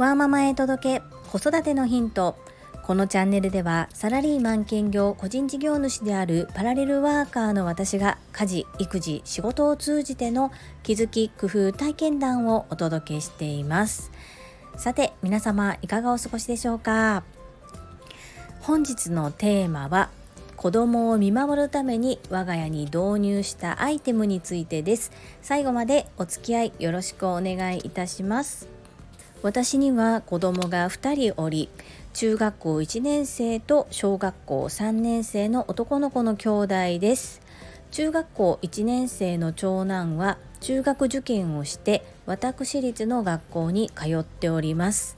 ワーママへ届け子育てのヒント。このチャンネルではサラリーマン兼業個人事業主であるパラレルワーカーの私が家事育児仕事を通じての気づき工夫体験談をお届けしています。さて皆様いかがお過ごしでしょうか？本日のテーマは子供を見守るために我が家に導入したアイテムについてです。最後までお付き合いよろしくお願いいたします。私には子供が2人おり中学校1年生と小学校3年生の男の子の兄弟です。中学校1年生の長男は中学受験をして私立の学校に通っております。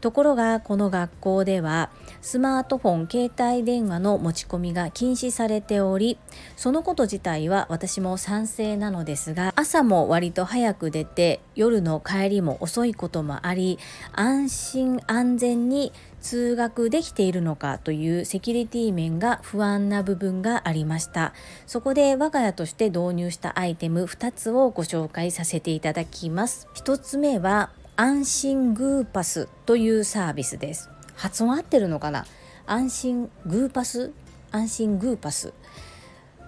ところがこの学校ではスマートフォン携帯電話の持ち込みが禁止されておりそのこと自体は私も賛成なのですが朝も割と早く出て夜の帰りも遅いこともあり安心安全に通学できているのかというセキュリティ面が不安な部分がありました。そこで我が家として導入したアイテム2つをご紹介させていただきます。1つ目は安心グーパスというサービスです。発音合ってるのかな？安心グーパス？安心グーパス？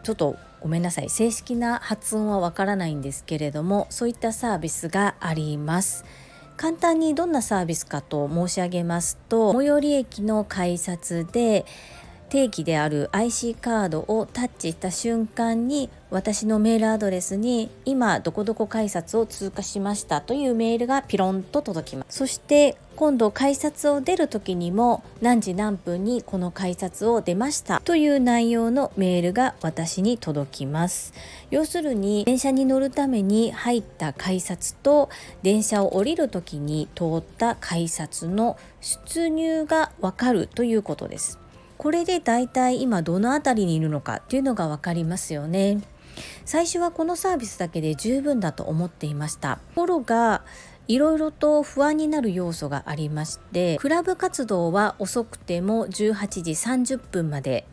ちょっとごめんなさい。正式な発音はわからないんですけれどもそういったサービスがあります。簡単にどんなサービスかと申し上げますと最寄り駅の改札で定期である IC カードをタッチした瞬間に私のメールアドレスに今どこどこ改札を通過しましたというメールがピロンと届きます。そして今度改札を出る時にも何時何分にこの改札を出ましたという内容のメールが私に届きます。要するに電車に乗るために入った改札と電車を降りる時に通った改札の出入がわかるということです。これで大体今どの辺りにいるのかっていうのが分かりますよね。最初はこのサービスだけで十分だと思っていました。ところがいろいろと不安になる要素がありましてクラブ活動は遅くても18時30分まで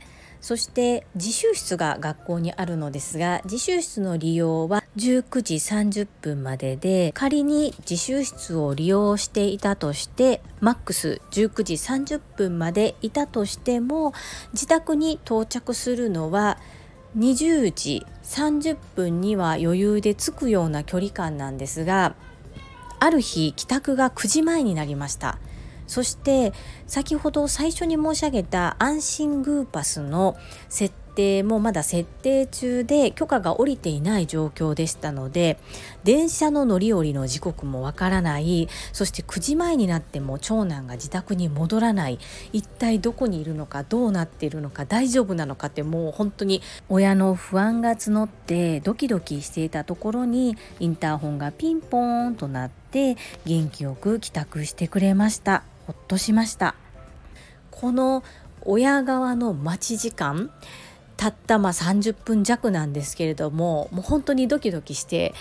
そして自習室が学校にあるのですが自習室の利用は19時30分までで仮に自習室を利用していたとしてマックス19時30分までいたとしても自宅に到着するのは20時30分には余裕で着くような距離感なんですがある日帰宅が9時前になりました。そして先ほど最初に申し上げた安心グーパスの設定もまだ設定中で許可が下りていない状況でしたので電車の乗り降りの時刻もわからないそして9時前になっても長男が自宅に戻らない一体どこにいるのかどうなっているのか大丈夫なのかってもう本当に親の不安が募ってドキドキしていたところにインターホンがピンポーンとなって元気よく帰宅してくれました。ほっとしました。この親側の待ち時間たったまあ30分弱なんですけれどももう本当にドキドキして、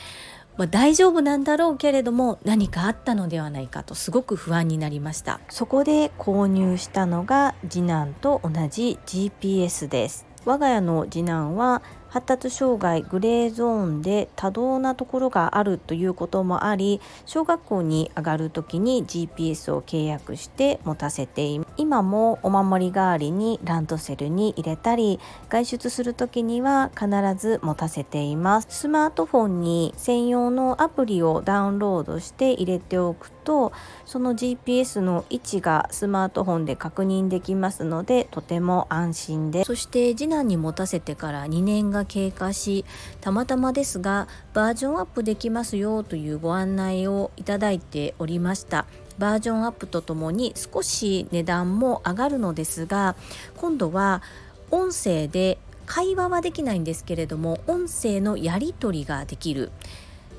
まあ、大丈夫なんだろうけれども何かあったのではないかとすごく不安になりました。そこで購入したのが次男と同じ GPS です。我が家の次男は発達障害グレーゾーンで多動なところがあるということもあり小学校に上がる時に GPS を契約して持たせています。今もお守り代わりにランドセルに入れたり外出する時には必ず持たせています。スマートフォンに専用のアプリをダウンロードして入れておくとその GPS の位置がスマートフォンで確認できますのでとても安心です。そして次男に持たせてから2年が経過したまたまですがバージョンアップできますよというご案内をいただいておりました。バージョンアップとともに少し値段も上がるのですが今度は音声で会話はできないんですけれども音声のやり取りができる。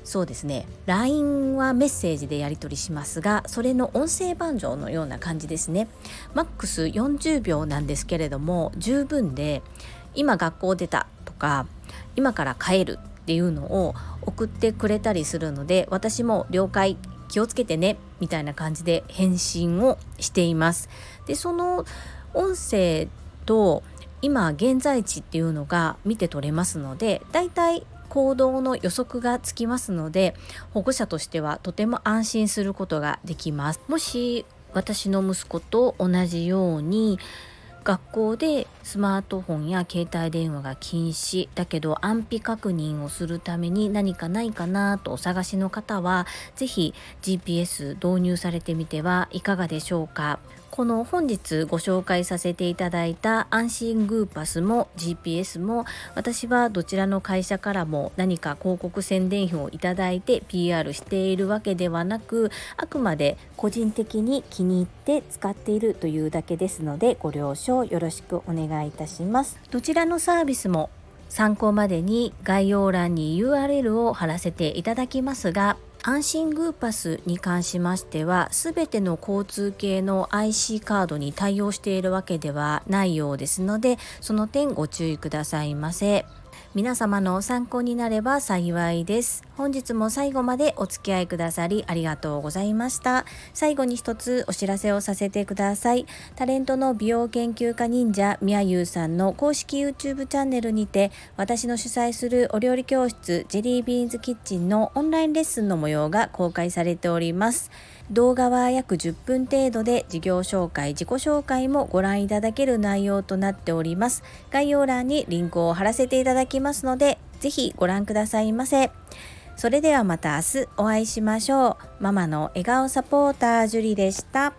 そうですね。LINE はメッセージでやり取りしますがそれの音声バージョンのような感じですね。マックス40秒なんですけれども十分で今学校出たか今から帰るっていうのを送ってくれたりするので私も了解気をつけてねみたいな感じで返信をしています。でその音声と今現在地っていうのが見て取れますのでだいたい行動の予測がつきますので保護者としてはとても安心することができます。もし私の息子と同じように学校でスマートフォンや携帯電話が禁止だけど安否確認をするために何かないかなとお探しの方は是非 GPS 導入されてみてはいかがでしょうかこの本日ご紹介させていただいた安心グーパスも GPS も私はどちらの会社からも何か広告宣伝費をいただいて PR しているわけではなくあくまで個人的に気に入って使っているというだけですのでご了承よろしくお願いいたします。どちらのサービスも参考までに概要欄に URL を貼らせていただきますが安心グーパスに関しましては全ての交通系の IC カードに対応しているわけではないようですのでその点ご注意くださいませ。皆様の参考になれば幸いです。本日も最後までお付き合いくださりありがとうございました。最後に一つお知らせをさせてください。タレントの美容研究家忍者みやゆうさんの公式 YouTube チャンネルにて私の主催するお料理教室ジェリービーンズキッチンのオンラインレッスンの模様が公開されております。動画は約10分程度で事業紹介、自己紹介もご覧いただける内容となっております。概要欄にリンクを貼らせていただきますますので、ぜひご覧くださいませ。それではまた明日お会いしましょう。ママの笑顔サポータージュリでした。